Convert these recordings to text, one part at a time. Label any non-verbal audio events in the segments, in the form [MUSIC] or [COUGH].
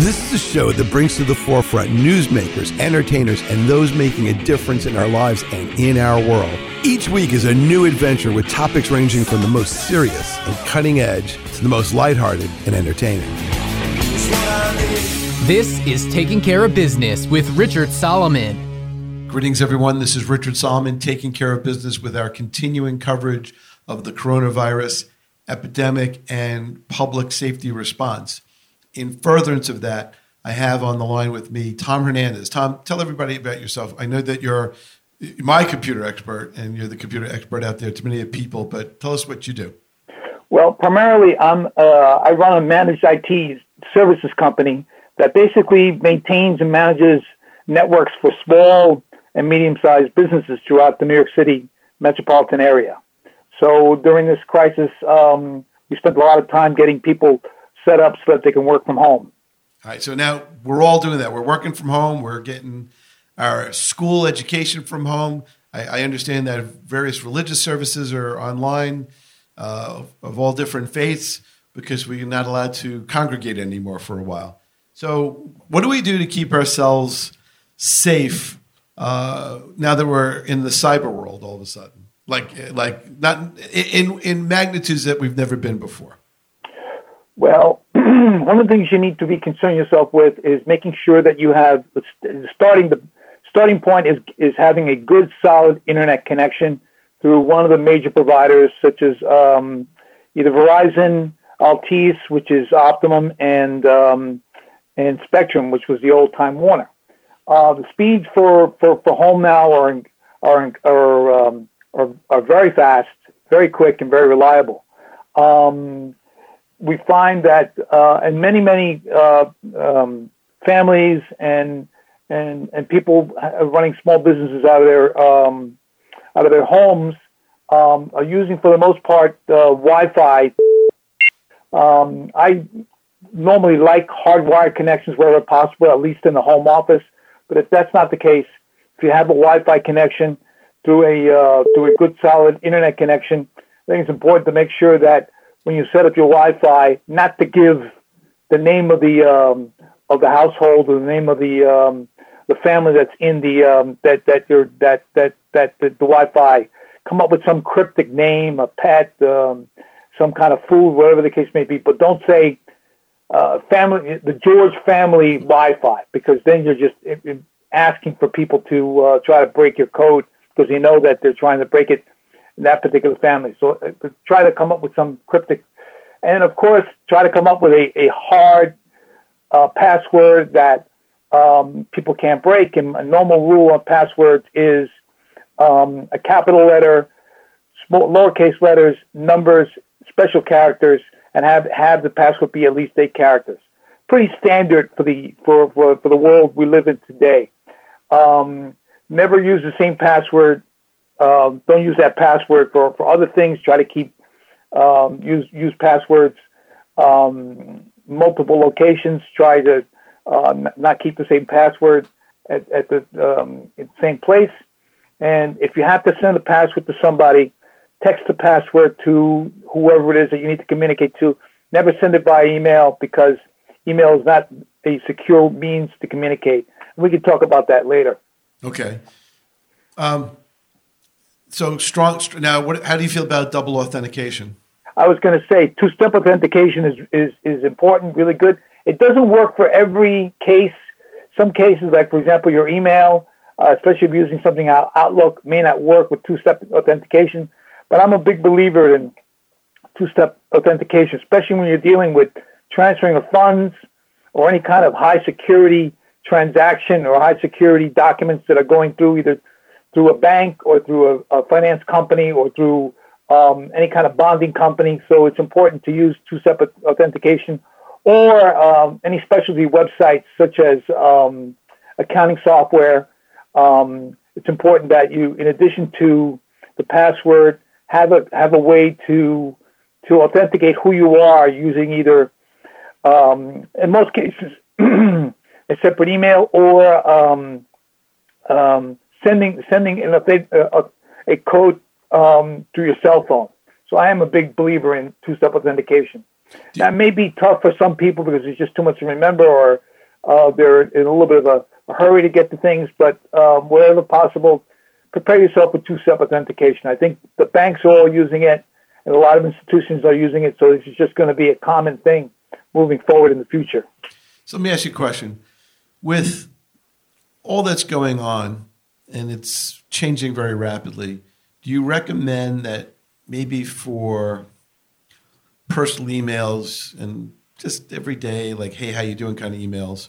This is a show that brings to the forefront newsmakers, entertainers, and those making a difference in our lives and in our world. Each week is a new adventure with topics ranging from the most serious and cutting edge to the most lighthearted and entertaining. This is Taking Care of Business with Richard Solomon. Greetings, everyone. This is Richard Solomon taking care of business with our continuing coverage of the coronavirus epidemic and public safety response in furtherance of that, I have on the line with me Tom Hernandez. Tom, tell everybody about yourself. I know that you're my computer expert and you're the computer expert out there to many people, but tell us what you do. Well, primarily, I'm, uh, I run a managed IT services company that basically maintains and manages networks for small and medium sized businesses throughout the New York City metropolitan area. So during this crisis, um, we spent a lot of time getting people set up so that they can work from home. All right. So now we're all doing that. We're working from home. We're getting our school education from home. I, I understand that various religious services are online uh, of all different faiths because we're not allowed to congregate anymore for a while. So, what do we do to keep ourselves safe uh, now that we're in the cyber world all of a sudden? Like, like not in in magnitudes that we've never been before. Well, [CLEARS THROAT] one of the things you need to be concerned yourself with is making sure that you have starting the starting point is is having a good solid internet connection through one of the major providers such as um, either Verizon, Altice, which is Optimum, and um, and Spectrum, which was the old Time Warner. Uh, the speeds for, for, for home now are are are, um, are, are very fast, very quick, and very reliable. Um, we find that uh, and many many uh, um, families and and and people running small businesses out of their um, out of their homes um, are using for the most part uh, Wi-Fi. Um, I normally like hardwired connections wherever possible, at least in the home office. But if that's not the case, if you have a Wi-Fi connection through a uh, through a good solid internet connection, I think it's important to make sure that when you set up your Wi-Fi, not to give the name of the um, of the household or the name of the um, the family that's in the um, that that your that that that the, the Wi-Fi. Come up with some cryptic name, a pet, um, some kind of food, whatever the case may be. But don't say uh, family, the George family Wi-Fi, because then you're just asking for people to uh, try to break your code because you know that they're trying to break it in that particular family. So uh, try to come up with some cryptic, and of course, try to come up with a, a hard uh, password that um, people can't break. And a normal rule of passwords is um, a capital letter, small, lowercase letters, numbers, special characters, and have, have the password be at least eight characters. Pretty standard for the for, for, for the world we live in today. Um, never use the same password um, don't use that password for, for other things. Try to keep um, use use passwords um, multiple locations. Try to uh, not keep the same password at, at the, um, the same place. And if you have to send a password to somebody, text the password to whoever it is that you need to communicate to. Never send it by email because email is not a secure means to communicate. We can talk about that later. Okay. Um, so strong. Now, what, how do you feel about double authentication? I was going to say two-step authentication is, is is important, really good. It doesn't work for every case. Some cases, like for example, your email, uh, especially if you're using something out, Outlook, may not work with two-step authentication. But I'm a big believer in two-step authentication, especially when you're dealing with transferring of funds or any kind of high security transaction or high security documents that are going through either through a bank or through a, a finance company or through um, any kind of bonding company. So it's important to use two-step authentication or um, any specialty websites such as um, accounting software. Um, it's important that you, in addition to the password, have a have a way to to authenticate who you are using either, um, in most cases, [CLEARS THROAT] a separate email or sending sending in a, a, a code um, through your cell phone. So I am a big believer in two-step authentication. That may be tough for some people because it's just too much to remember, or uh, they're in a little bit of a, a hurry to get to things. But um, wherever possible, prepare yourself with two-step authentication. I think the banks are all using it, and a lot of institutions are using it. So this is just going to be a common thing moving forward in the future. So let me ask you a question: With all that's going on, and it's changing very rapidly, do you recommend that maybe for personal emails and just every day, like, hey, how you doing kind of emails,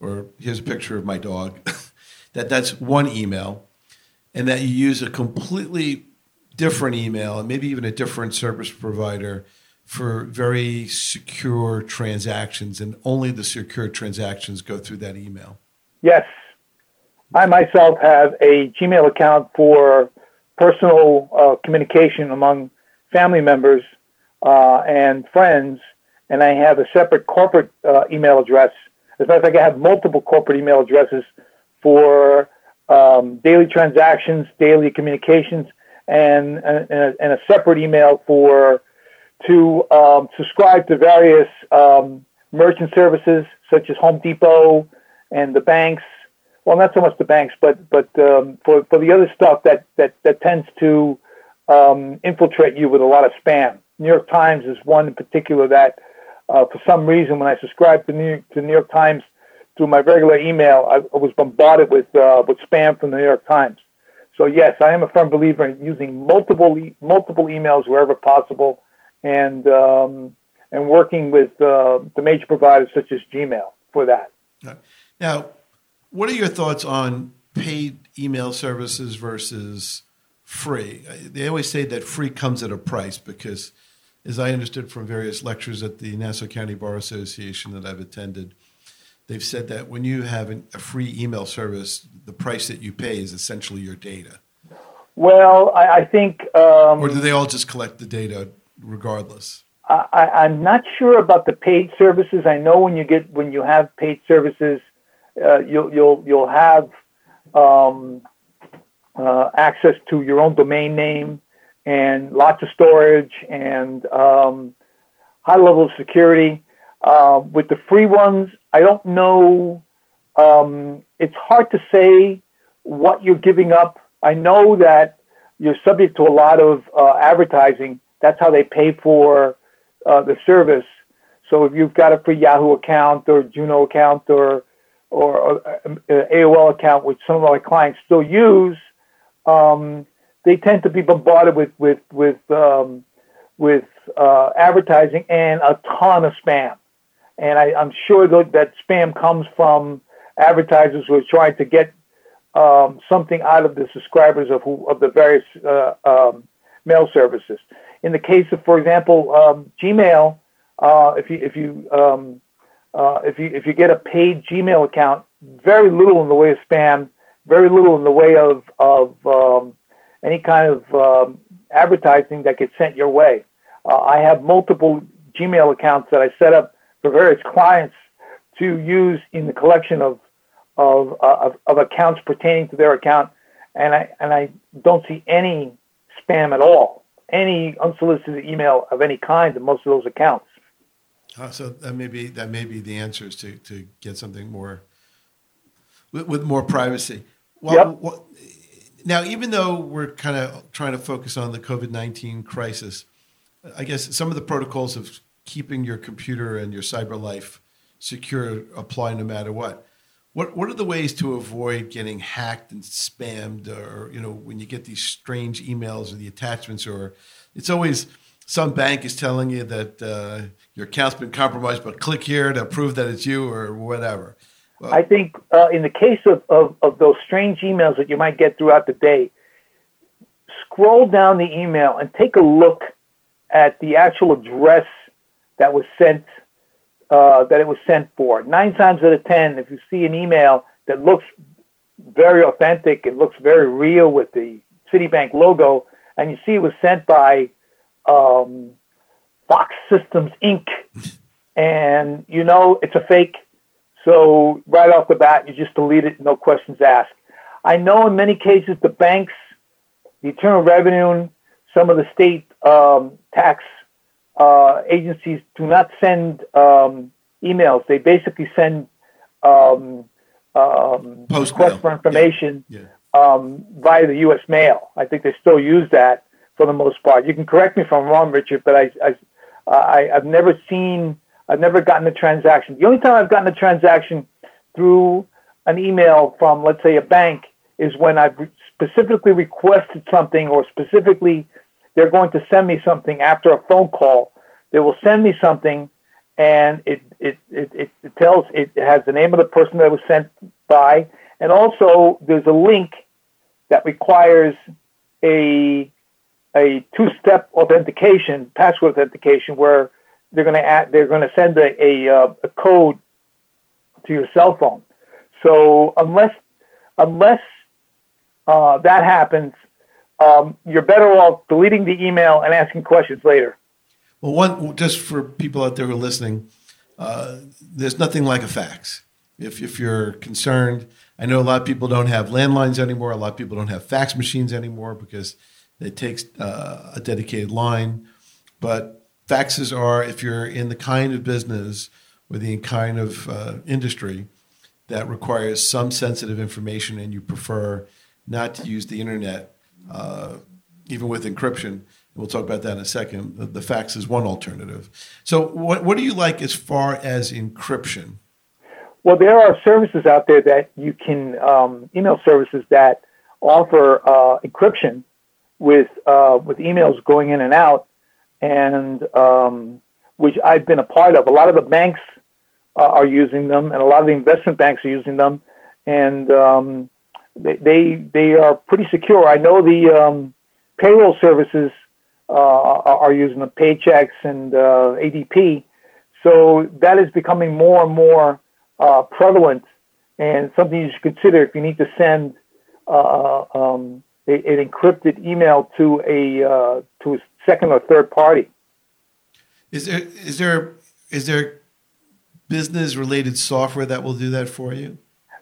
or here's a picture of my dog, [LAUGHS] that that's one email, and that you use a completely different email and maybe even a different service provider for very secure transactions, and only the secure transactions go through that email. Yes. I myself have a Gmail account for personal uh, communication among family members uh, and friends, and I have a separate corporate uh, email address. As a matter of fact, I have multiple corporate email addresses for um, daily transactions, daily communications, and, and, and a separate email for to um, subscribe to various um, merchant services such as Home Depot and the banks. Well, not so much the banks, but but um, for for the other stuff that that that tends to um, infiltrate you with a lot of spam. New York Times is one in particular that, uh, for some reason, when I subscribed to New York, to New York Times through my regular email, I, I was bombarded with uh, with spam from the New York Times. So yes, I am a firm believer in using multiple e- multiple emails wherever possible and um, and working with uh, the major providers such as Gmail for that. Now, what are your thoughts on paid email services versus free? They always say that free comes at a price because, as I understood from various lectures at the Nassau County Bar Association that I've attended, they've said that when you have a free email service, the price that you pay is essentially your data. Well, I, I think. Um, or do they all just collect the data regardless? I, am not sure about the paid services. I know when you get when you have paid services, uh, you'll you'll you'll have um, uh, access to your own domain name and lots of storage and um, high level of security. Uh, with the free ones, I don't know. Um, it's hard to say what you're giving up. I know that you're subject to a lot of uh, advertising that's how they pay for uh, the service. So if you've got a free Yahoo account or Juno account or or, uh, AOL account, which some of my clients still use, um, they tend to be bombarded with with with um, with uh, advertising and a ton of spam. And I, am sure that, that spam comes from advertisers who are trying to get um, something out of the subscribers of who, of the various uh, um, mail services. In the case of, for example, um, Gmail, uh, if you if you um, uh, if you if you get a paid Gmail account, very little in the way of spam, very little in the way of of um, any kind of um, advertising that gets sent your way. Uh, I have multiple Gmail accounts that I set up for various clients to use in the collection of of, uh, of, of accounts pertaining to their account, and I and I don't see any spam at all any unsolicited email of any kind in most of those accounts. Uh, so that may be that may be the answer is to, to get something more with, with more privacy. Well, yep. now, even though we're kind of trying to focus on the COVID nineteen crisis, I guess some of the protocols of keeping your computer and your cyber life secure apply no matter what. What what are the ways to avoid getting hacked and spammed, or you know when you get these strange emails or the attachments, or it's always some bank is telling you that uh, your account's been compromised, but click here to prove that it's you or whatever. Well, I think uh, in the case of, of, of those strange emails that you might get throughout the day, scroll down the email and take a look at the actual address that was sent uh, that it was sent for. Nine times out of ten, if you see an email that looks very authentic, it looks very real with the Citibank logo, and you see it was sent by um, Fox Systems Inc., [LAUGHS] and you know it's a fake. So right off the bat, you just delete it, no questions asked. I know in many cases the banks, the Internal Revenue, some of the state um, tax uh, agencies do not send um, emails. They basically send um, um, requests for information yeah. Yeah. Um, via the U.S. mail. I think they still use that for the most part. You can correct me if I'm wrong, Richard, but I, I, I I've never seen, I've never gotten a transaction. The only time I've gotten a transaction through an email from, let's say, a bank is when I've specifically requested something or specifically they're going to send me something after a phone call. They will send me something and it, it, it, it, tells, it has the name of the person that was sent by. And also there's a link that requires a, a two-step authentication, password authentication, where they're going to they're going to send a, a, uh, a code to your cell phone. So unless unless uh, that happens, um, you're better off deleting the email and asking questions later. Well, one just for people out there who are listening, uh, there's nothing like a fax. If if you're concerned, I know a lot of people don't have landlines anymore. A lot of people don't have fax machines anymore because it takes uh, a dedicated line. But faxes are, if you're in the kind of business or the kind of uh, industry that requires some sensitive information and you prefer not to use the internet, uh, even with encryption. We'll talk about that in a second. The, the fax is one alternative. So, what, what do you like as far as encryption? Well, there are services out there that you can, um, email services that offer uh, encryption with, uh, with emails going in and out, and um, which I've been a part of. A lot of the banks uh, are using them, and a lot of the investment banks are using them, and um, they, they, they are pretty secure. I know the um, payroll services uh, are using the Paychex and uh, ADP, so that is becoming more and more uh, prevalent, and something you should consider if you need to send uh, um, a, an encrypted email to a uh, to a second or third party. Is there is there is there business related software that will do that for you?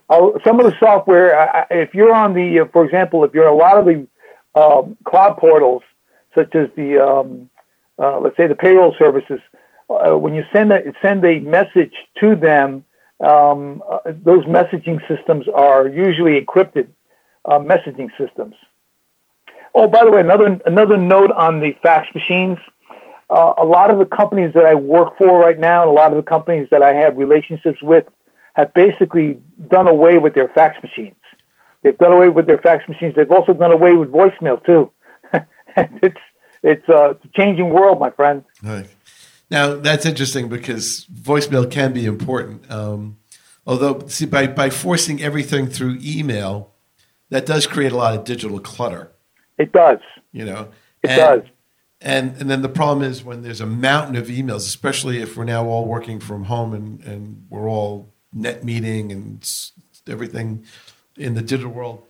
Uh, some of the software, if you're on the, uh, for example, if you're a lot of the um, cloud portals, such as the, um, uh, let's say the payroll services, uh, when you send a, send a message to them, um, uh, those messaging systems are usually encrypted uh, messaging systems. Oh, by the way, another another note on the fax machines uh, a lot of the companies that I work for right now, and a lot of the companies that I have relationships with, have basically done away with their fax machines. They've done away with their fax machines. They've also done away with voicemail too. [LAUGHS] it's it's, uh, it's a changing world, my friend. Right. Now that's interesting because voicemail can be important. Um, although, see, by by forcing everything through email, that does create a lot of digital clutter. It does. You know, it and, does. And and then the problem is when there's a mountain of emails, especially if we're now all working from home and, and we're all net meeting and everything in the digital world.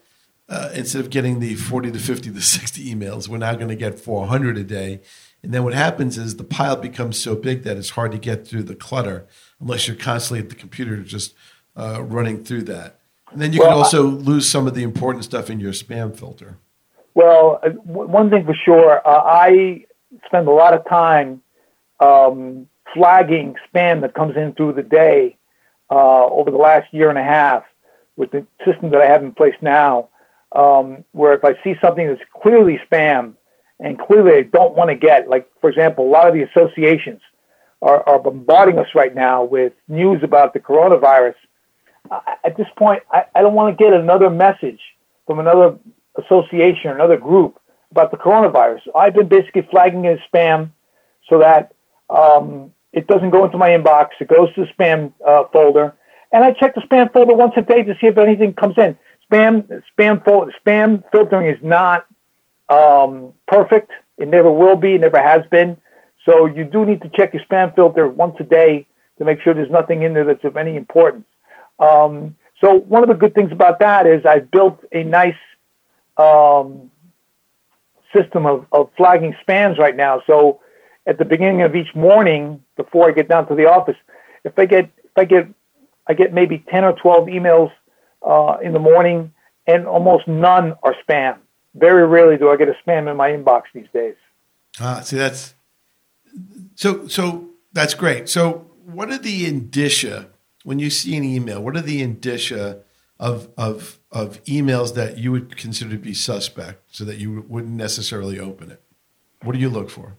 Uh, instead of getting the 40 to 50 to 60 emails, we're now going to get 400 a day. And then what happens is the pile becomes so big that it's hard to get through the clutter unless you're constantly at the computer just uh, running through that. And then you well, can also I, lose some of the important stuff in your spam filter. Well, uh, one thing for sure, uh, I spend a lot of time um, flagging spam that comes in through the day uh, over the last year and a half with the system that I have in place now, um, where if I see something that's clearly spam and clearly I don't want to get, like, for example, a lot of the associations are, are bombarding us right now with news about the coronavirus. At this point, I, I don't want to get another message from another association or another group about the coronavirus. I've been basically flagging it as spam so that um, it doesn't go into my inbox. It goes to the spam uh, folder, and I check the spam folder once a day to see if anything comes in. Spam spam folder, spam filtering is not um, perfect. It never will be. It never has been. So you do need to check your spam filter once a day to make sure there's nothing in there that's of any importance. Um, so one of the good things about that is I've built a nice um, system of, of flagging spams right now. So at the beginning of each morning, before I get down to the office, if I get if I get I get maybe ten or twelve emails uh, in the morning, and almost none are spam. Very rarely do I get a spam in my inbox these days. Ah, see, that's So, so that's great. So, what are the indicia when you see an email? What are the indicia of of of emails that you would consider to be suspect, so that you wouldn't necessarily open it? What do you look for?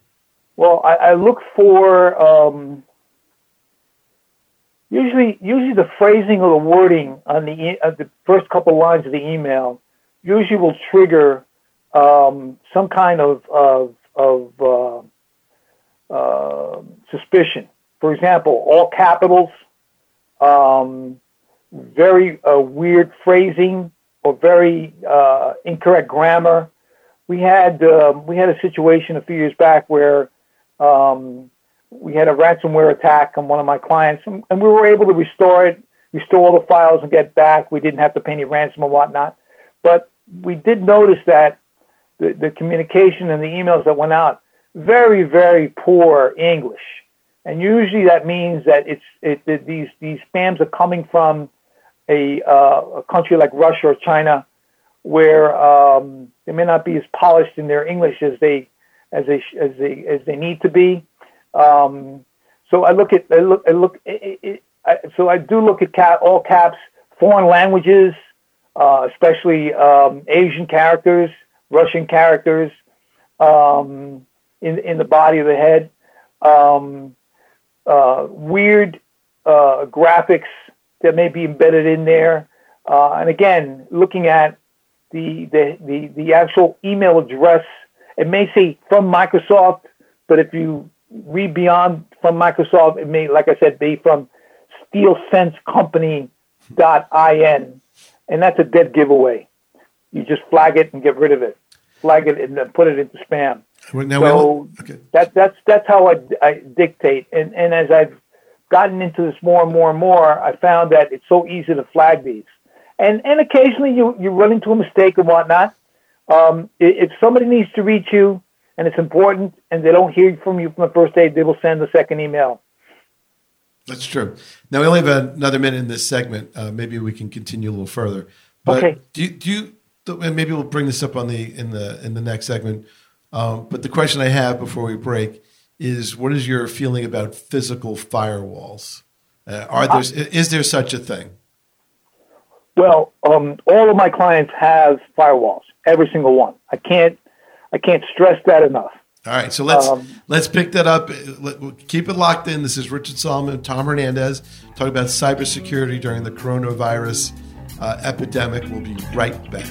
Well, I, I look for um, usually usually the phrasing or the wording on the the first couple lines of the email usually will trigger um, some kind of of, of uh, uh, suspicion. For example, all capitals, um, very uh, weird phrasing or very uh, incorrect grammar. We had um, we had a situation a few years back where um, we had a ransomware attack on one of my clients, and, we were able to restore it, restore all the files, and get back. We didn't have to pay any ransom or whatnot, but we did notice that the, the communication and the emails that went out very very poor English, and usually that means that it's it, it these these spams are coming from a, uh, a country like Russia or China, where um, they may not be as polished in their English as they as they as they as they need to be. Um, so I look at I look I look it, it, I, so I do look at cap, all caps, foreign languages, uh, especially um, Asian characters, Russian characters um, in in the body of the head, um, uh, weird uh, graphics that may be embedded in there, uh, and again looking at the, the the the actual email address. It may say from Microsoft, but if you read beyond from Microsoft. It may, like I said, be from steelsensecompany.in, and that's a dead giveaway. You just flag it and get rid of it. Flag it and then put it into spam. Now, so okay. that, that's that's how I, I dictate. And and as I've gotten into this more and more and more, I found that it's so easy to flag these. And and occasionally you you run into a mistake and whatnot. Um, if somebody needs to reach you, and it's important, and they don't hear from you from the first day, they will send the second email. That's true. Now we only have another minute in this segment. Uh, maybe we can continue a little further. But okay. Do you, do you? And maybe we'll bring this up on the in the in the next segment. Um, but the question I have before we break is: What is your feeling about physical firewalls? Uh, are there uh, is there such a thing? Well, um, all of my clients have firewalls, every single one. I can't I can't stress that enough. All right, so let's um, let's pick that up. Keep it locked in. This is Richard Solomon, Tom Hernandez, talking about cybersecurity during the coronavirus uh, epidemic. We'll be right back.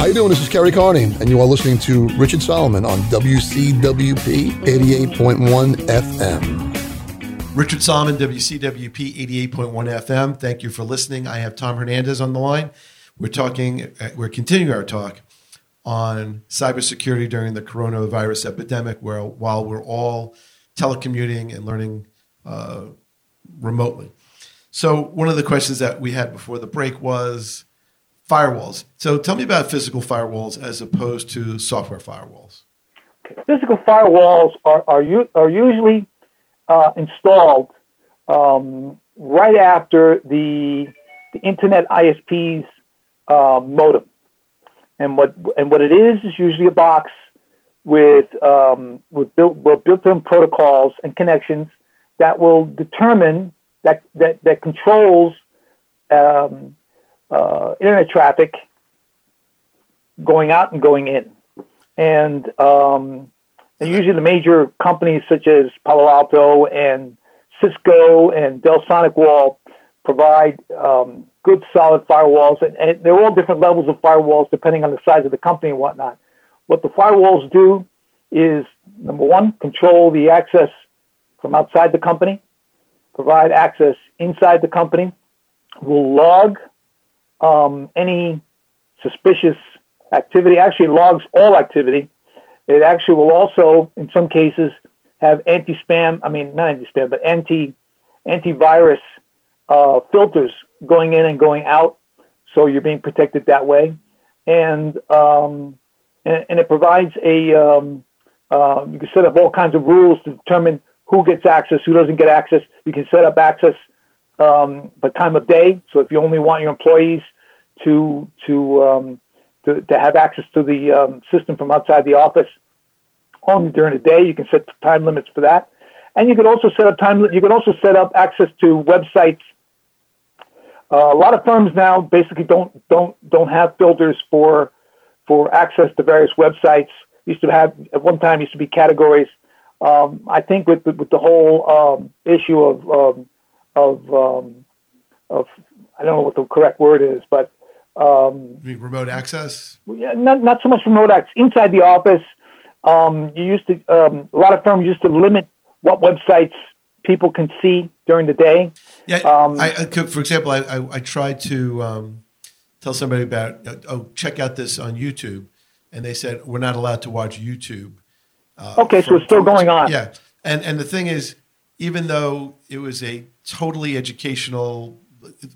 How you doing? This is Kerry Carney, and you are listening to Richard Solomon on WCWP 88.1 FM. Richard Solomon, WCWP 88.1 FM. Thank you for listening. I have Tom Hernandez on the line. We're talking, uh, we're continuing our talk on cybersecurity during the coronavirus epidemic, where while we're all telecommuting and learning uh, remotely. So, one of the questions that we had before the break was firewalls. So tell me about physical firewalls as opposed to software firewalls. Physical firewalls are, are, are usually uh, installed um, right after the, the Internet ISP's uh, modem. And what, and what it is is usually a box with, um, with, built, with built-in protocols and connections that will determine that, that, that controls um, uh, internet traffic going out and going in. And, um, and usually the major companies such as Palo Alto and Cisco and Dell SonicWall provide um, good solid firewalls. And, and they're all different levels of firewalls depending on the size of the company and whatnot. What the firewalls do is number one, control the access from outside the company, provide access inside the company, will log um, any suspicious activity. Actually, logs all activity. It actually will also, in some cases, have anti-spam. I mean, not anti-spam, but anti antivirus uh, filters going in and going out, so you're being protected that way. And um, and, and, it provides a um, uh, you can set up all kinds of rules to determine who gets access, who doesn't get access. You can set up access um, but time of day. So if you only want your employees to to um, to, to have access to the um, system from outside the office only during the day, you can set time limits for that. And you can also set up time. You can also set up access to websites. Uh, a lot of firms now basically don't don't don't have filters for for access to various websites. Used to have at one time used to be categories. Um, I think with the, with the whole um, issue of um, of um, of I don't know what the correct word is, but um, remote access. Yeah, not not so much remote access inside the office. Um, you used to um, a lot of firms used to limit what websites people can see during the day. Yeah, um, I, I could, for example, I, I, I tried to um, tell somebody about uh, oh check out this on YouTube, and they said we're not allowed to watch YouTube. Uh, okay, so it's still going on. Yeah, and and the thing is, even though it was a totally educational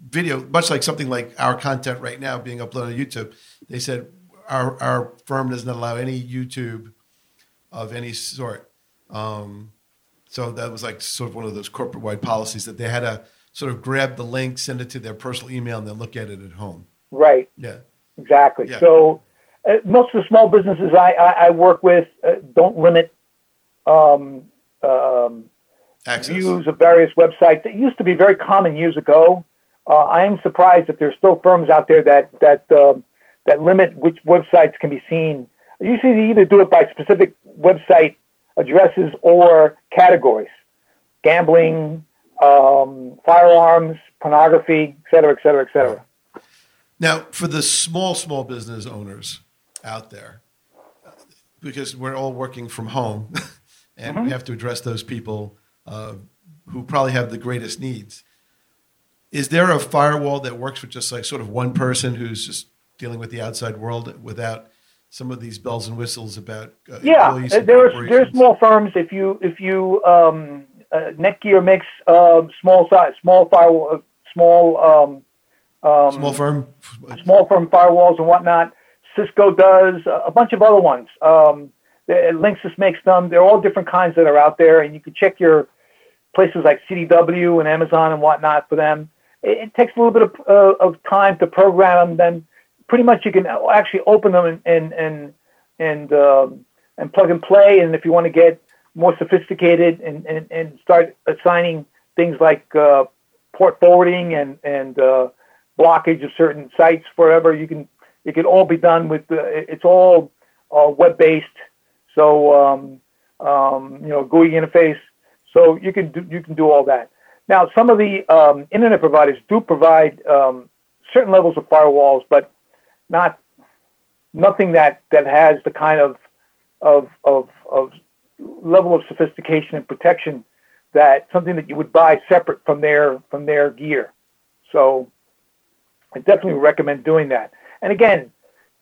video, much like something like our content right now being uploaded on YouTube, they said our our firm does not allow any YouTube of any sort. Um, so that was like sort of one of those corporate wide policies that they had to sort of grab the link, send it to their personal email, and then look at it at home. Right. Yeah. Exactly. Yeah. So uh, most of the small businesses I, I, I work with uh, don't limit um, um, views of various websites. It used to be very common years ago. Uh, I am surprised that there's still firms out there that that uh, that limit which websites can be seen. Usually, they either do it by specific website addresses or categories: gambling, um, firearms, pornography, et cetera, et cetera, et cetera. Now, for the small small business owners out there, because we're all working from home, [LAUGHS] and mm-hmm. we have to address those people uh, who probably have the greatest needs. Is there a firewall that works with just like sort of one person who's just dealing with the outside world without some of these bells and whistles about uh, yeah there's there's small firms if you if you um, uh, Netgear makes uh, small size small firewall uh, small um, um, small firm small firm firewalls and whatnot Cisco does a bunch of other ones um, Linksys makes them they're all different kinds that are out there and you can check your places like CDW and Amazon and whatnot for them. It, it takes a little bit of, uh, of time to program them. Then pretty much you can actually open them and and and and, um, and plug and play. And if you want to get more sophisticated and, and, and start assigning things like uh, port forwarding and and uh, blockage of certain sites forever, you can it can all be done with the, it's all uh, web based. So um, um, you know GUI interface so you can do, you can do all that. Now, some of the um, internet providers do provide um, certain levels of firewalls, but not nothing that, that has the kind of, of, of, of level of sophistication and protection that something that you would buy separate from their from their gear. So I definitely recommend doing that. And again,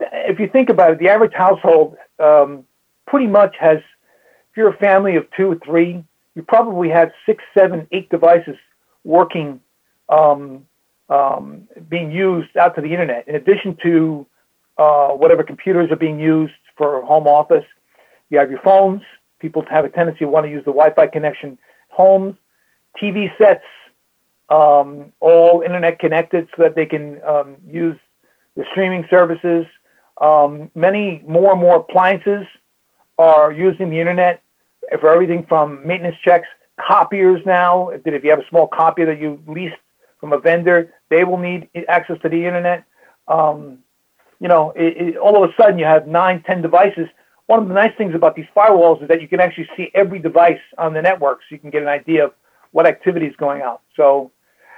if you think about it, the average household um, pretty much has, if you're a family of two or three, you probably have six, seven, eight devices working, um, um, being used out to the internet, in addition to uh, whatever computers are being used for home office. You have your phones. People have a tendency to want to use the Wi-Fi connection. Homes, TV sets, um, all internet connected so that they can um, use the streaming services. Um, many more and more appliances are using the internet for everything from maintenance checks, copiers now. If you have a small copier that you leased from a vendor, they will need access to the internet. Um, you know, it, it, all of a sudden you have nine, ten devices. One of the nice things about these firewalls is that you can actually see every device on the network, so you can get an idea of what activity is going out. So,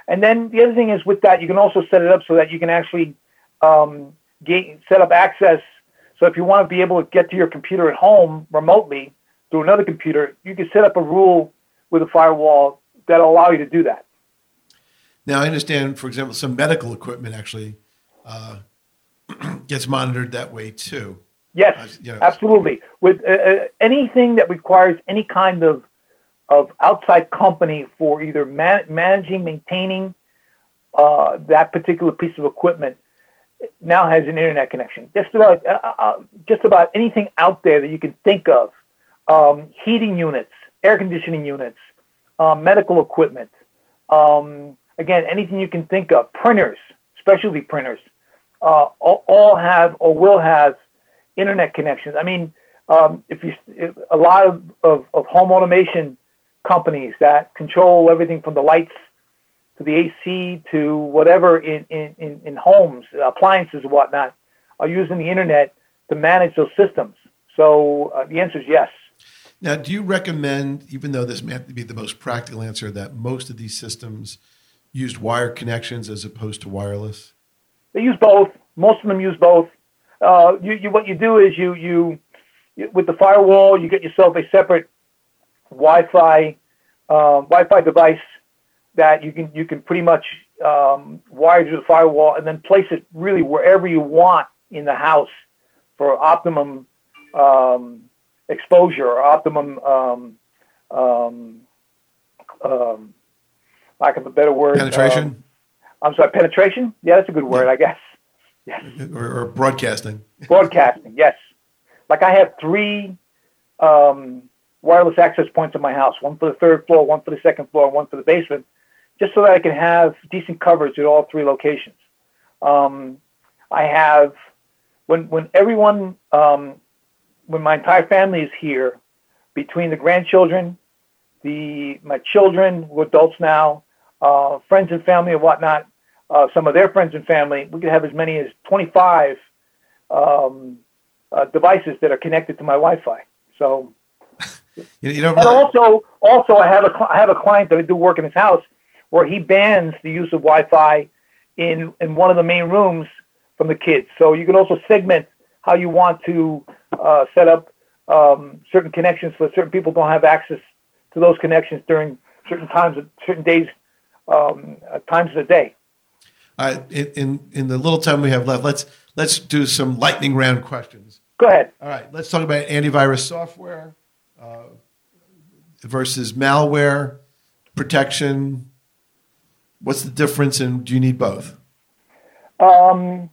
and then the other thing is with that, you can also set it up so that you can actually um, get, set up access. So if you want to be able to get to your computer at home remotely, through another computer, you can set up a rule with a firewall that'll allow you to do that. Now, I understand, for example, some medical equipment actually uh, [CLEARS THROAT] gets monitored that way too. Yes, uh, you know, absolutely. With uh, uh, anything that requires any kind of of outside company for either man- managing, maintaining uh, that particular piece of equipment, now has an internet connection. Just about uh, just about anything out there that you can think of um, heating units, air conditioning units, uh, medical equipment, um, again, anything you can think of, printers, specialty printers, uh, all, all, have or will have internet connections. I mean, um, if you if a lot of, of, of, home automation companies that control everything from the lights to the AC to whatever in, in, in homes, appliances and whatnot, are using the internet to manage those systems. So uh, the answer is yes. Now, do you recommend, even though this may have to be the most practical answer, that most of these systems used wire connections as opposed to wireless? They use both. Most of them use both. Uh, you, you, what you do is you, you, you, with the firewall, you get yourself a separate Wi-Fi uh, Wi-Fi device that you can you can pretty much um, wire to the firewall and then place it really wherever you want in the house for optimum um, exposure or optimum um, um, um, lack of a better word penetration. Um, I'm sorry, penetration. Yeah, that's a good word, yeah. I guess. Yes. Or, or, broadcasting. [LAUGHS] broadcasting, yes. Like I have three um, wireless access points in my house: one for the third floor, one for the second floor, and one for the basement, just so that I can have decent coverage at all three locations. Um, I have when when everyone um, when my entire family is here, between the grandchildren, the my children, who are adults now, uh, friends and family and whatnot, uh, some of their friends and family, we could have as many as 25 um, uh, devices that are connected to my Wi-Fi. So, [LAUGHS] you know, and also, also, I have a I have a client that I do work in his house where he bans the use of Wi-Fi in in one of the main rooms from the kids. So you can also segment how you want to uh, set up um, certain connections so that certain people don't have access to those connections during certain times, of, certain days, um, uh, times of the day. Uh, in in the little time we have left, let's let's do some lightning round questions. Go ahead. All right, let's talk about antivirus software uh, versus malware protection. What's the difference, and do you need both? Um,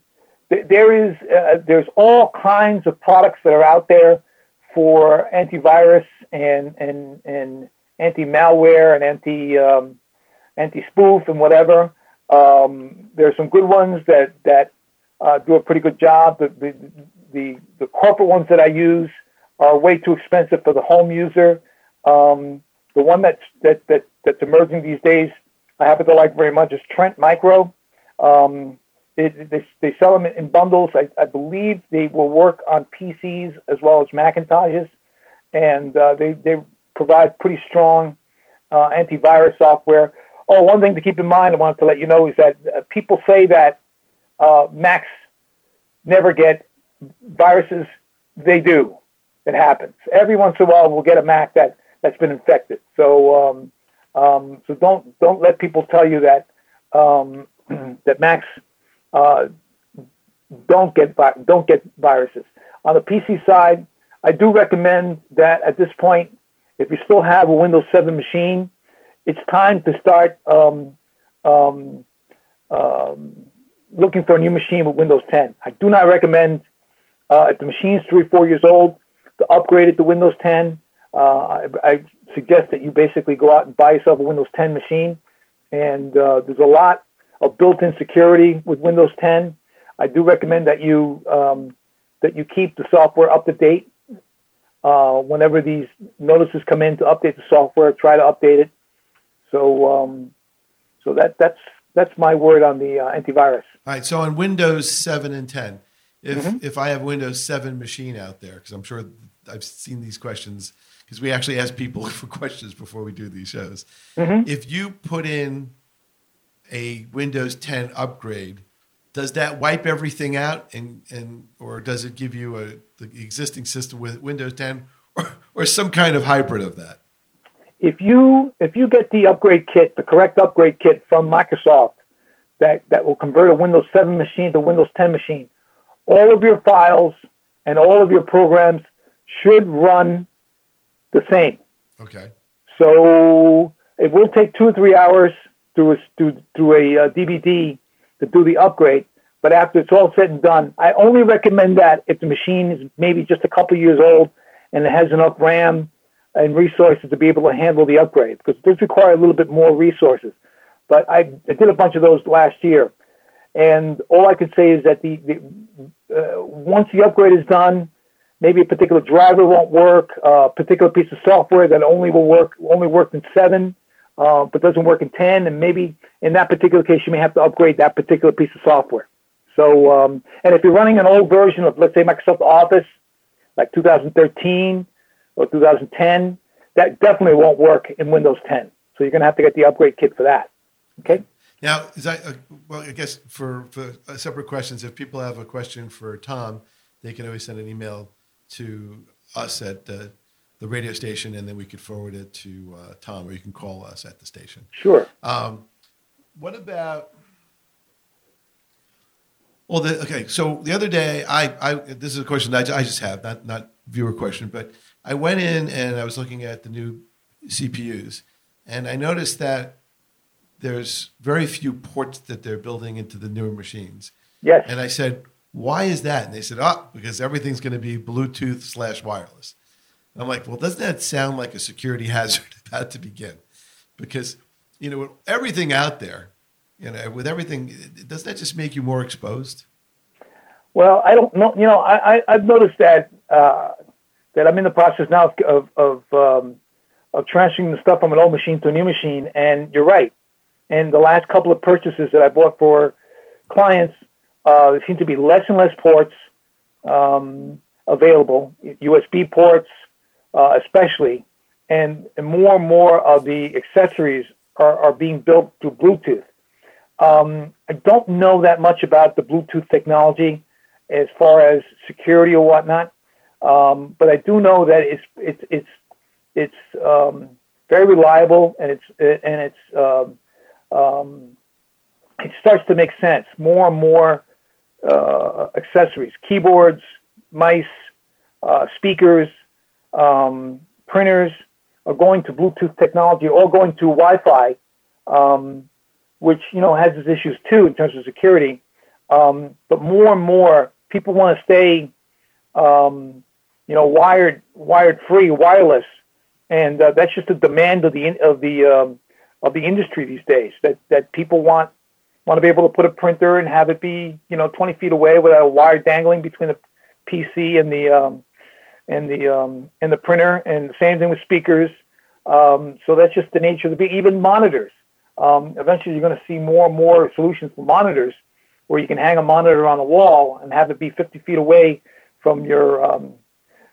there is uh, there's all kinds of products that are out there for antivirus and and and anti malware and anti um, anti spoof and whatever. Um, there's some good ones that that uh, do a pretty good job. The, the, the the corporate ones that I use are way too expensive for the home user. Um, the one that's that, that that's emerging these days, I happen to like very much is Trend Micro. Um, it, they, they sell them in bundles. I, I, believe they will work on PCs as well as Macintoshes, and uh, they, they provide pretty strong uh, antivirus software. Oh, one thing to keep in mind, I wanted to let you know is that uh, people say that uh, Macs never get viruses. They do. It happens. Every once in a while, we'll get a Mac that, that's been infected. So, um, um, so don't don't let people tell you that um, [CLEARS THROAT] that Macs uh, don't get don't get viruses. On the PC side, I do recommend that at this point, if you still have a Windows 7 machine, it's time to start um, um, um, looking for a new machine with Windows 10. I do not recommend uh, if the machine is three, four years old to upgrade it to Windows 10. Uh, I, I, suggest that you basically go out and buy yourself a Windows 10 machine. And uh, there's a lot of built-in security with Windows 10. I do recommend that you um, that you keep the software up to date. Uh, whenever these notices come in to update the software, try to update it. So, um, so that that's that's my word on the uh, antivirus. All right. So on Windows 7 and 10, if mm-hmm. if I have Windows 7 machine out there, because I'm sure I've seen these questions because we actually ask people [LAUGHS] for questions before we do these shows. Mm-hmm. If you put in a Windows 10 upgrade, does that wipe everything out, and and or does it give you a the existing system with Windows 10, or, or some kind of hybrid of that? If you if you get the upgrade kit, the correct upgrade kit from Microsoft, that that will convert a Windows 7 machine to Windows 10 machine, all of your files and all of your programs should run the same. Okay. So it will take two or three hours through a, through, through a uh, DVD to do the upgrade. But after it's all said and done, I only recommend that if the machine is maybe just a couple years old and it has enough RAM and resources to be able to handle the upgrade, because it does require a little bit more resources. but I, I did a bunch of those last year. And all I can say is that the, the uh, once the upgrade is done, maybe a particular driver won't work, a uh, particular piece of software that only will work only worked in seven, uh, but doesn't work in ten, and maybe in that particular case you may have to upgrade that particular piece of software. So, um, and if you're running an old version of, let's say, Microsoft Office, like 2013 or 2010, that definitely won't work in Windows 10. So you're going to have to get the upgrade kit for that. Okay. Now, is that uh, well? I guess for for uh, separate questions, if people have a question for Tom, they can always send an email to us at the, the radio station, and then we could forward it to uh, Tom, or you can call us at the station. Sure. Um, what about? Well, the, okay. So the other day, I, I this is a question I, I just have, not not viewer question, but I went in and I was looking at the new CPUs, and I noticed that there's very few ports that they're building into the newer machines. Yes. And I said, why is that? And they said, oh, because everything's going to be Bluetooth slash wireless. I'm like, well, doesn't that sound like a security [LAUGHS] hazard about to begin? Because, you know, with everything out there, you know, with everything, doesn't that just make you more exposed? Well, I don't know. You know, I, I, have noticed that uh, that I'm in the process now of of um, of transferring the stuff from an old machine to a new machine. And you're right. And the last couple of purchases that I bought for clients, uh, there seem to be less and less ports um, available, USB ports uh, especially, and, and, more and more of the accessories are, are being built through Bluetooth. Um, I don't know that much about the Bluetooth technology as far as security or whatnot, um, but I do know that it's it's it's it's um, very reliable and it's and it's um, um, it starts to make sense. More and more uh, accessories, keyboards, mice, uh, speakers, um, printers are going to Bluetooth technology or going to Wi-Fi, um, which you know has its issues too in terms of security. Um, but more and more people want to stay, um, you know, wired, wired free, wireless, and uh, that's just a demand of the of the um, of the industry these days. That that people want want to be able to put a printer and have it be you know 20 feet away without a wire dangling between the PC and the um, and the um, and the printer. And the same thing with speakers. Um, so that's just the nature of the be even monitors. Um, eventually, you're going to see more and more solutions for monitors, where you can hang a monitor on the wall and have it be 50 feet away from your um,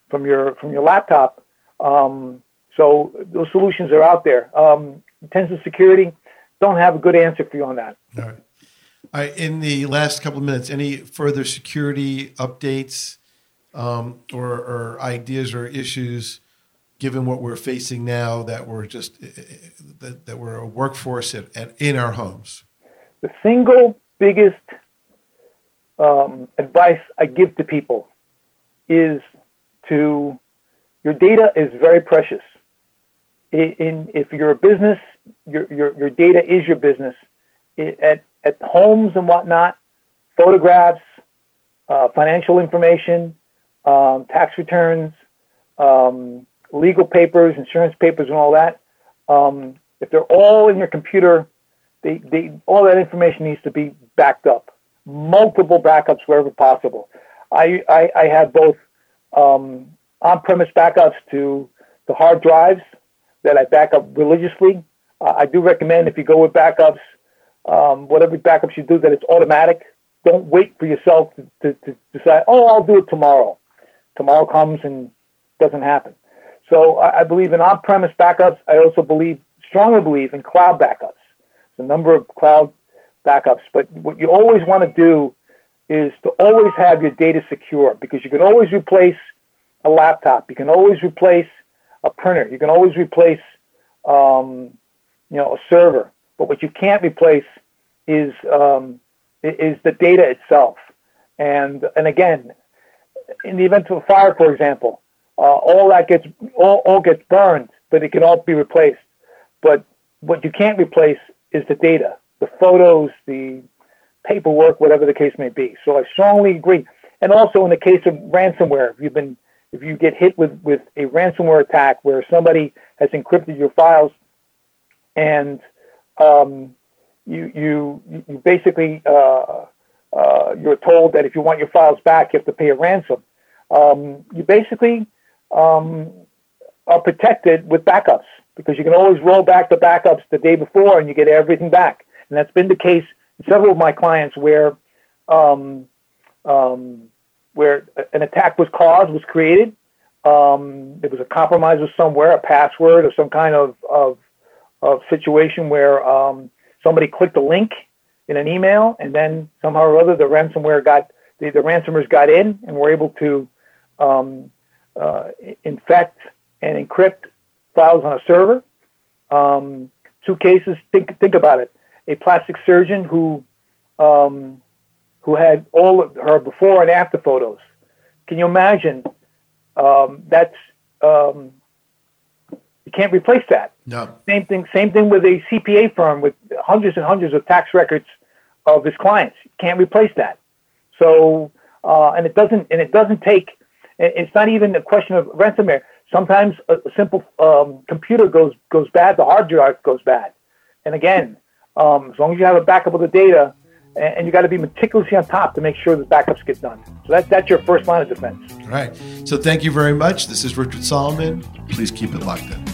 from your from your laptop. Um, so those solutions are out there. Um, intensive security, don't have a good answer for you on that. All right. All right. In the last couple of minutes, any further security updates um, or, or, ideas or issues, given what we're facing now, that we're just that, that we're a workforce at, at, in our homes? The single biggest um, advice I give to people is to your data is very precious in, if you're a business, your, your, your data is your business. At, at homes and whatnot, photographs, uh, financial information, um, tax returns, um, legal papers, insurance papers, and all that. Um, if they're all in your computer, they, they, all that information needs to be backed up. Multiple backups wherever possible. I, I, I have both um, on-premise backups to the hard drives that I back up religiously. Uh, I do recommend if you go with backups, um, whatever backups you do, that it's automatic. Don't wait for yourself to, to, to decide, oh, I'll do it tomorrow. Tomorrow comes and doesn't happen. So I, I believe in on-premise backups. I also believe, strongly believe in cloud backups. A number of cloud backups, but what you always want to do is to always have your data secure because you can always replace a laptop. You can always replace a printer. You can always replace, um, you know, a server. But what you can't replace is um, is the data itself. And and again, in the event of a fire, for example, uh, all that gets all, all gets burned, but it can all be replaced. But what you can't replace is the data, the photos, the paperwork, whatever the case may be. So I strongly agree. And also in the case of ransomware, if you've been if you get hit with, with a ransomware attack where somebody has encrypted your files and um, you you you basically uh, uh, you're told that if you want your files back, you have to pay a ransom. Um, you basically um, are protected with backups because you can always roll back the backups the day before and you get everything back. And that's been the case in several of my clients where um, um, where an attack was caused, was created. Um, there was a compromise of somewhere, a password or some kind of, of, of situation where um, somebody clicked a link in an email and then somehow or other the ransomware got, the, the ransomers got in and were able to um, uh, infect and encrypt files on a server. Um, two cases, think, think about it. A plastic surgeon who um, who had all of her before and after photos. Can you imagine? Um, that's um, you can't replace that. No. Same thing. Same thing with a CPA firm with hundreds and hundreds of tax records of his clients. You can't replace that. So, uh, and it doesn't. And it doesn't take. It's not even a question of ransomware. Sometimes a, simple um, computer goes goes bad. The hard drive goes bad. And again, um, as long as you have a backup of the data, and you got to be meticulously on top to make sure the backups get done. So that's that's your first line of defense. All right. So thank you very much. This is Richard Solomon. Please keep it locked in.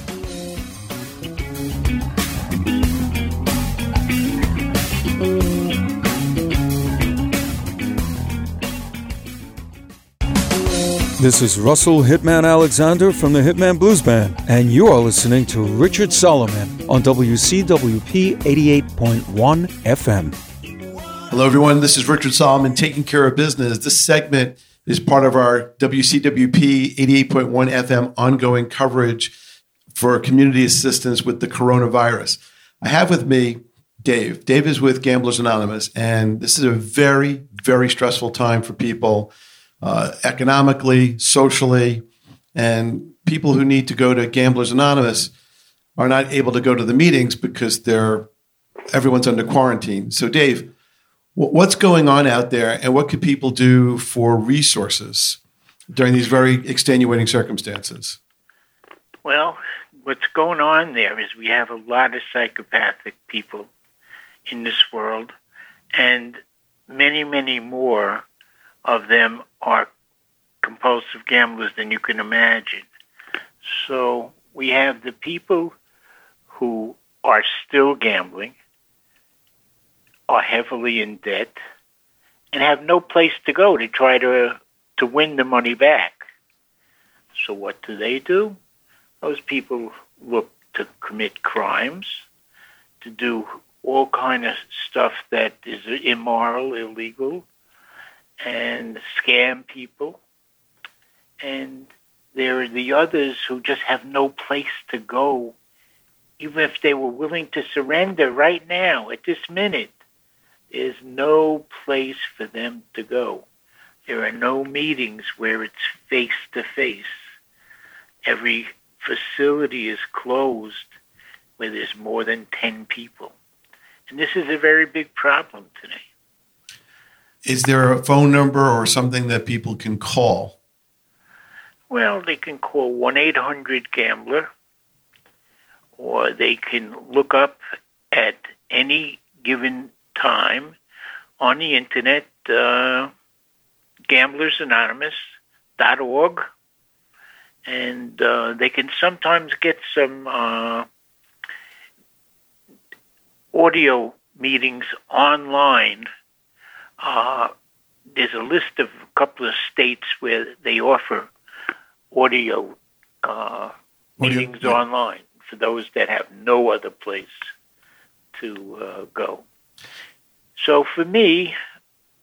This is Russell Hitman Alexander from the Hitman Blues Band, and you are listening to Richard Solomon on WCWP 88.1 FM. Hello, everyone. This is Richard Solomon taking care of business. This segment is part of our WCWP 88.1 FM ongoing coverage for community assistance with the coronavirus. I have with me Dave. Dave is with Gamblers Anonymous, and this is a very, very stressful time for people uh, economically, socially, and people who need to go to Gamblers Anonymous are not able to go to the meetings because they're everyone's under quarantine. So, Dave, What's going on out there, and what could people do for resources during these very extenuating circumstances? Well, what's going on there is we have a lot of psychopathic people in this world, and many, many more of them are compulsive gamblers than you can imagine. So we have the people who are still gambling are heavily in debt and have no place to go to try to to win the money back. So what do they do? Those people look to commit crimes, to do all kind of stuff that is immoral, illegal, and scam people. And there are the others who just have no place to go, even if they were willing to surrender right now, at this minute There's no place for them to go. There are no meetings where it's face to face. Every facility is closed where there's more than 10 people. And this is a very big problem today. Is there a phone number or something that people can call? Well, they can call 1 800 Gambler, or they can look up at any given time on the internet, uh, gamblersanonymous.org, and uh, they can sometimes get some uh, audio meetings online. Uh, there's a list of a couple of states where they offer audio, uh, meetings yeah. online for those that have no other place to uh, go. So for me,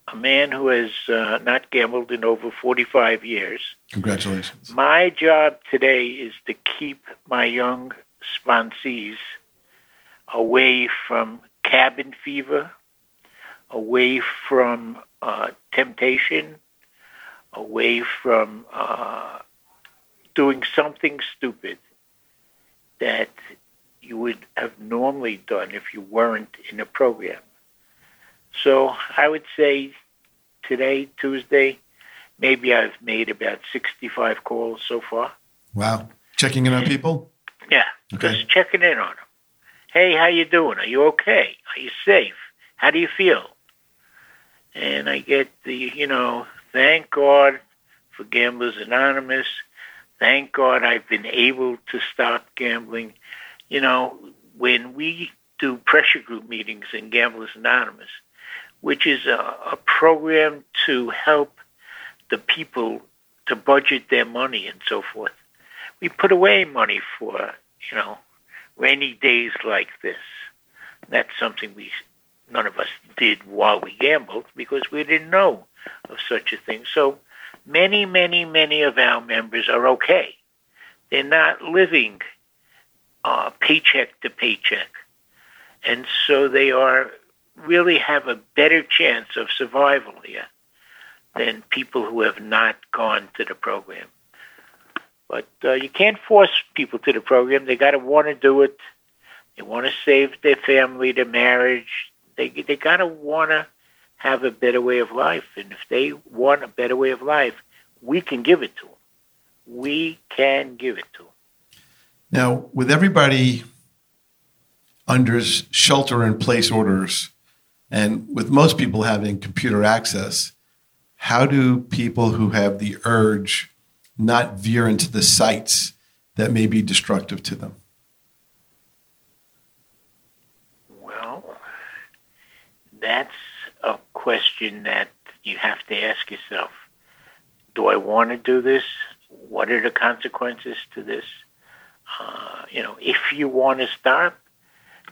a man who has uh, not gambled in over 45 years. Congratulations. My job today is to keep my young sponsees away from cabin fever, away from uh, temptation, away from uh, doing something stupid that you would have normally done if you weren't in a program. So I would say today, Tuesday, maybe I've made about 65 calls so far. Wow. Checking in on people? Yeah, okay. just checking in on them. Hey, how you doing? Are you okay? Are you safe? How do you feel? And I get the, you know, thank God for Gamblers Anonymous. Thank God I've been able to stop gambling. You know, when we do pressure group meetings in Gamblers Anonymous, which is a, a program to help the people to budget their money and so forth. We put away money for, you know, rainy days like this. That's something we none of us did while we gambled because we didn't know of such a thing. So many, many, many of our members are okay. They're not living uh, paycheck to paycheck. And so they are really have a better chance of survival here than people who have not gone to the program. But uh, you can't force people to the program. They got to want to do it. They want to save their family, their marriage. They they got to want to have a better way of life. And if they want a better way of life, we can give it to them. We can give it to them. Now, with everybody under shelter in place orders, and with most people having computer access, how do people who have the urge not veer into the sites that may be destructive to them? Well, that's a question that you have to ask yourself. Do I want to do this? What are the consequences to this? Uh, you know, if you want to start,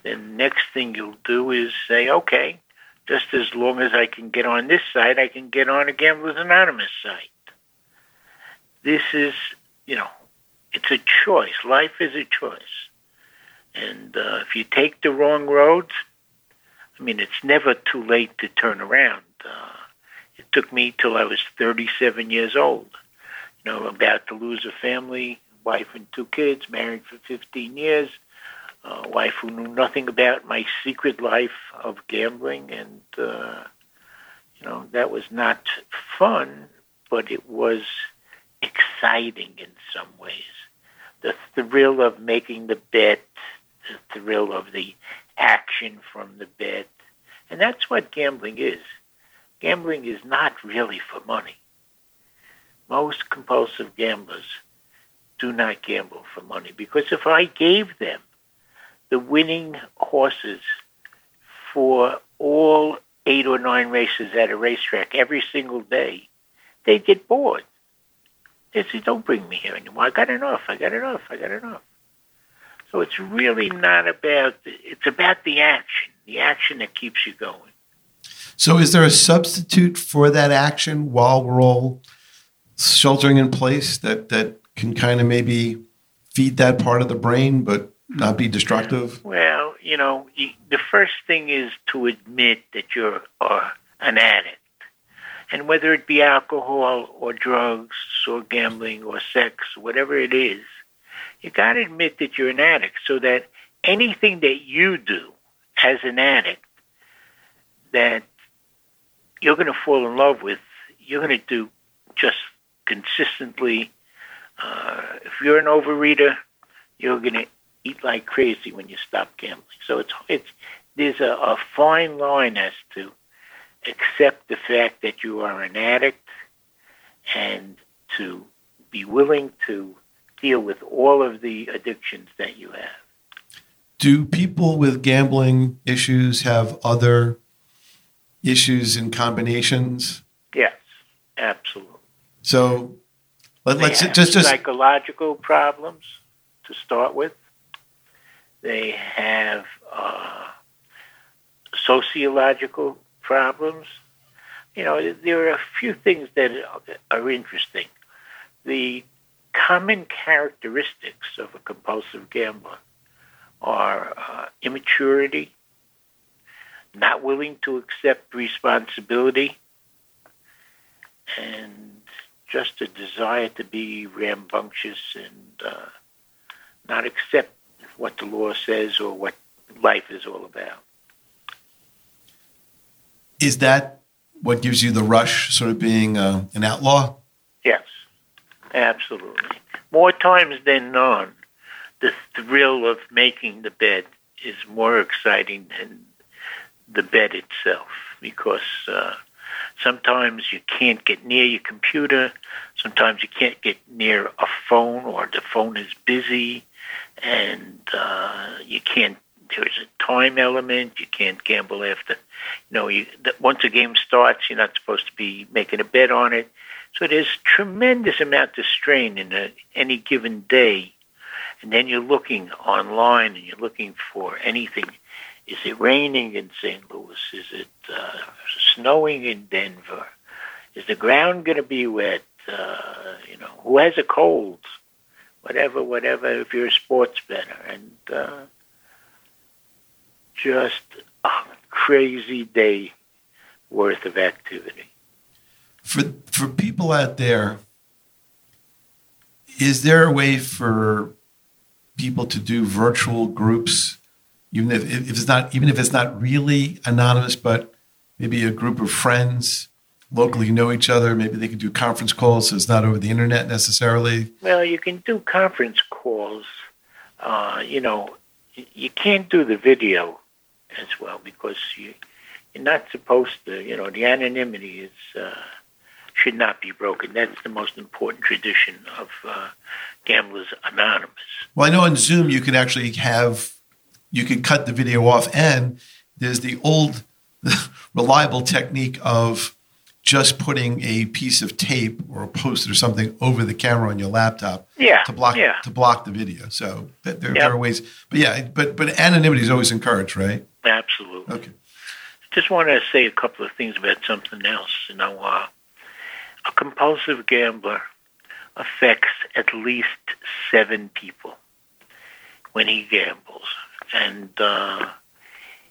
then next thing you'll do is say, okay, just as long as I can get on this site, I can get on a Gamblers Anonymous site. This is, you know, it's a choice. Life is a choice. And uh, if you take the wrong roads, I mean, it's never too late to turn around. Uh, it took me till I was 37 years old. You know, about to lose a family, wife and two kids, married for 15 years a wife who knew nothing about my secret life of gambling, and uh, you know that was not fun, but it was exciting in some ways. The thrill of making the bet, the thrill of the action from the bet, and that's what gambling is. Gambling is not really for money. Most compulsive gamblers do not gamble for money because if I gave them the winning horses for all eight or nine races at a racetrack every single day, they'd get bored. They say, don't bring me here anymore. I got enough. I got enough. I got enough. So it's really not about, it's about the action, the action that keeps you going. So is there a substitute for that action while we're all sheltering in place that, that can kind of maybe feed that part of the brain, but not be destructive? Well, you know, the first thing is to admit that you're uh, an addict. And whether it be alcohol or drugs or gambling or sex, whatever it is, you got to admit that you're an addict so that anything that you do as an addict that you're going to fall in love with, you're going to do just consistently. Uh, if you're an overeater, you're going to eat like crazy when you stop gambling. So it's it's there's a, a fine line as to accept the fact that you are an addict and to be willing to deal with all of the addictions that you have. Do people with gambling issues have other issues and combinations? Yes, absolutely. So let, us just just psychological problems to start with. They have uh, sociological problems. You know, there are a few things that are interesting. The common characteristics of a compulsive gambler are uh, immaturity, not willing to accept responsibility, and just a desire to be rambunctious and uh, not accept what the law says or what life is all about. Is that what gives you the rush, sort of being uh, an outlaw? Yes, absolutely. More times than none, the thrill of making the bet is more exciting than the bet itself because uh, sometimes you can't get near your computer, sometimes you can't get near a phone or the phone is busy, and uh, you can't. There's a time element. You can't gamble after. You know, you, once a game starts, you're not supposed to be making a bet on it. So there's tremendous amount of strain in a, any given day. And then you're looking online and you're looking for anything. Is it raining in St. Louis? Is it uh, snowing in Denver? Is the ground going to be wet? Uh, you know, who has a cold? Whatever, whatever, if you're a sports bettor. And uh, just a crazy day worth of activity for for people out there, is there a way for people to do virtual groups, even if, if it's not even if it's not really anonymous, but maybe a group of friends locally know each other. Maybe they can do conference calls, so it's not over the internet necessarily. Well, you can do conference calls. Uh, you know, you can't do the video as well because you you're not supposed to. You know, the anonymity is. Uh, should not be broken. That's the most important tradition of uh, Gamblers Anonymous. Well, I know on Zoom you can actually have, you can cut the video off, and there's the old [LAUGHS] reliable technique of just putting a piece of tape or a post or something over the camera on your laptop yeah, to block yeah. to block the video. So there, yep. there, are ways, but yeah, but but anonymity is always encouraged, right? Absolutely. Okay. Just wanted to say a couple of things about something else. You know, uh, a compulsive gambler affects at least seven people when he gambles. And uh,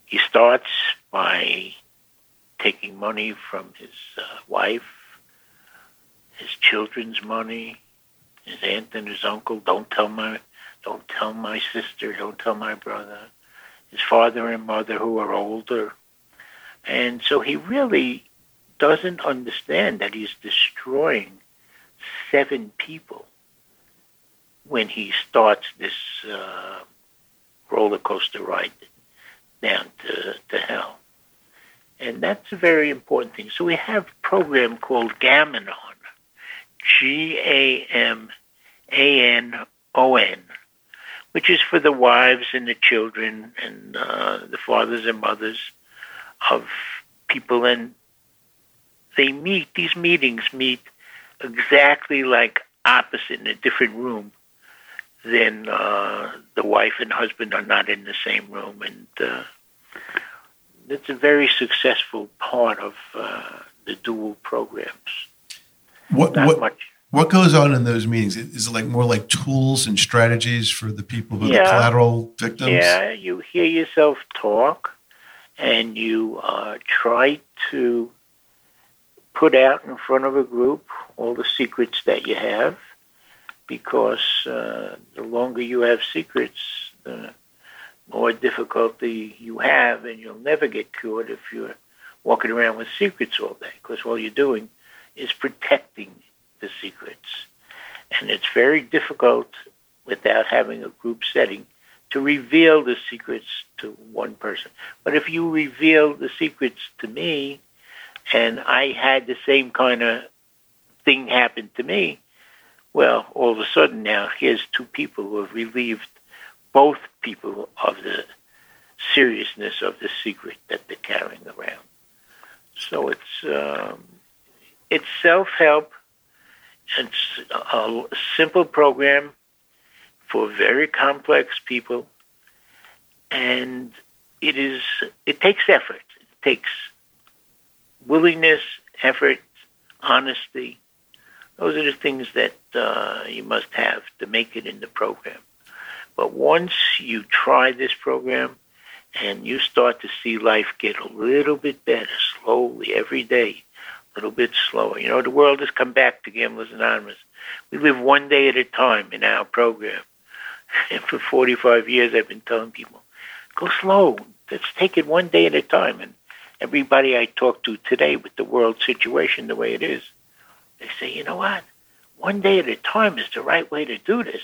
he starts by taking money from his uh, wife, his children's money, his aunt and his uncle. Don't tell my, don't tell my sister. Don't tell my brother. His father and mother who are older, and so he really doesn't understand that he's destroying seven people when he starts this uh, roller coaster ride down to, to hell. And that's a very important thing. So we have a program called Gamanon, G-A-M-A-N-O-N, which is for the wives and the children and uh, the fathers and mothers of people And they meet, these meetings meet exactly like opposite in a different room, then uh, the wife and husband are not in the same room. And uh, it's a very successful part of uh, the dual programs. What, not what, much. What goes on in those meetings? Is it like more like tools and strategies for the people who are Yeah. the collateral victims? Yeah, you hear yourself talk, and you uh, try to put out in front of a group all the secrets that you have, because uh, the longer you have secrets, the more difficulty you have, and you'll never get cured if you're walking around with secrets all day, because all you're doing is protecting the secrets. And it's very difficult without having a group setting to reveal the secrets to one person. But if you reveal the secrets to me, and I had the same kind of thing happen to me, well, all of a sudden now here's two people who have relieved both people of the seriousness of the secret that they're carrying around. So it's um, it's self help. It's a simple program for very complex people, and it is it takes effort. It takes willingness, effort, honesty. Those are the things that uh, you must have to make it in the program. But once you try this program and you start to see life get a little bit better slowly every day, little bit slower. You know, the world has come back to Gamblers Anonymous. We live one day at a time in our program. [LAUGHS] And for 45 years, I've been telling people, go slow. Let's take it one day at a time. And everybody I talk to today with the world situation the way it is, they say, you know what? One day at a time is the right way to do this.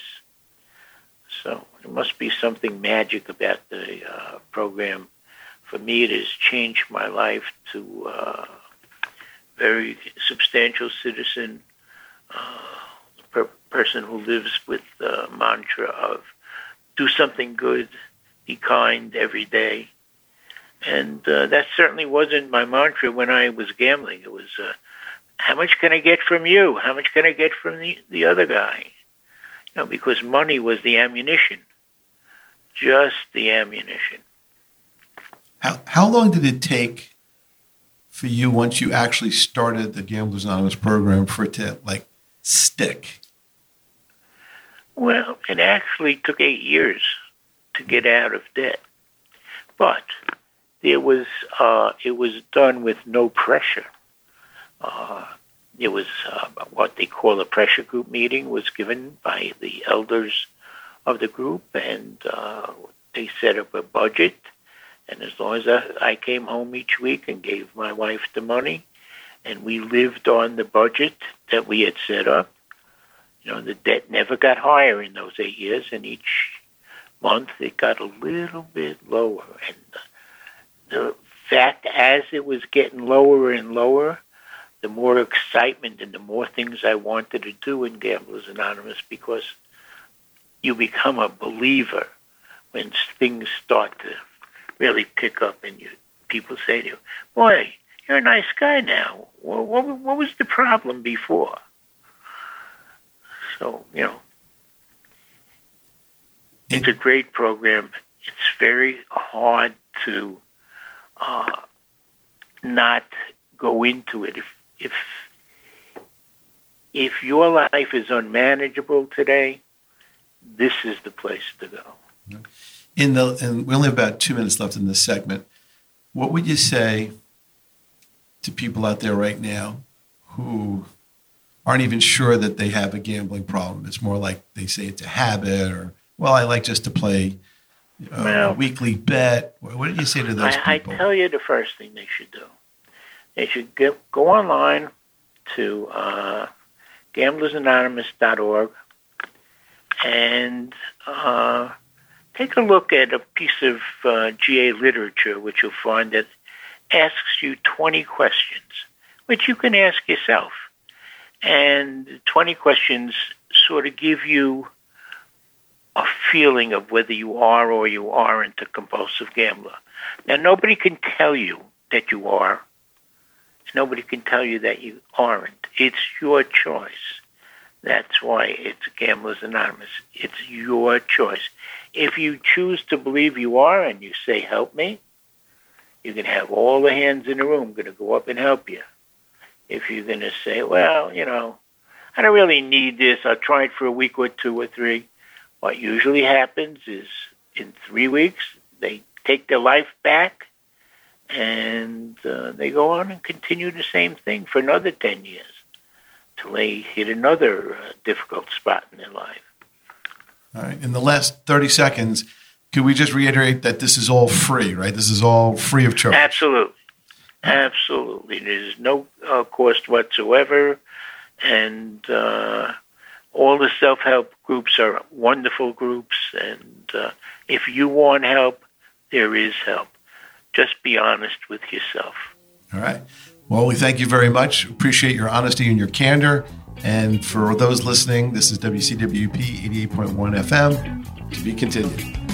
So there must be something magic about the uh, program. For me, it has changed my life to uh, very substantial citizen, uh, per- person who lives with the mantra of do something good, be kind every day. And uh, that certainly wasn't my mantra when I was gambling. It was, uh, how much can I get from you? How much can I get from the, the other guy? You know, because money was the ammunition, just the ammunition. How, how long did it take for you once you actually started the Gamblers Anonymous program for it to like stick? Well, it actually took eight years to get out of debt, but it was uh, it was done with no pressure. Uh, it was uh, what they call a pressure group meeting was given by the elders of the group, and uh, they set up a budget. And as long as I, came home each week and gave my wife the money, and we lived on the budget that we had set up, you know, the debt never got higher in those eight years, and each month it got a little bit lower. And the fact, as it was getting lower and lower, the more excitement and the more things I wanted to do in Gamblers Anonymous because you become a believer when things start to really pick up and you people say to you, "Boy, you're a nice guy now. What, what, what was the problem before?" So you know, it's a great program. It's very hard to uh, not go into it if if if your life is unmanageable today, this is the place to go. In the and we only have about two minutes left in this segment. What would you say to people out there right now who aren't even sure that they have a gambling problem? It's more like they say it's a habit, or well, I like just to play uh, Well- a weekly bet. What do you say to those I, I tell you the first thing they should do. They should go, go online to uh, gamblersanonymous.org and uh, take a look at a piece of uh, GA literature, which you'll find that asks you 20 questions, which you can ask yourself. And 20 questions sort of give you a feeling of whether you are or you aren't a compulsive gambler. Now, nobody can tell you that you are. Nobody can tell you that you aren't. It's your choice. That's why it's Gamblers Anonymous. It's your choice. If you choose to believe you are and you say, help me, you can have all the hands in the room going to go up and help you. If you're going to say, well, you know, I don't really need this. I'll try it for a week or two or three. What usually happens is in three weeks, they take their life back and uh, they go on and continue the same thing for another 10 years till they hit another uh, difficult spot in their life. All right. In the last 30 seconds, could we just reiterate that this is all free, right? This is all free of charge. Absolutely. Absolutely. There's no uh, cost whatsoever. And uh, all the self help groups are wonderful groups. And uh, if you want help, there is help. Just be honest with yourself. All right. Well, we thank you very much. Appreciate your honesty and your candor. And for those listening, this is WCWP 88.1 FM. To be continued.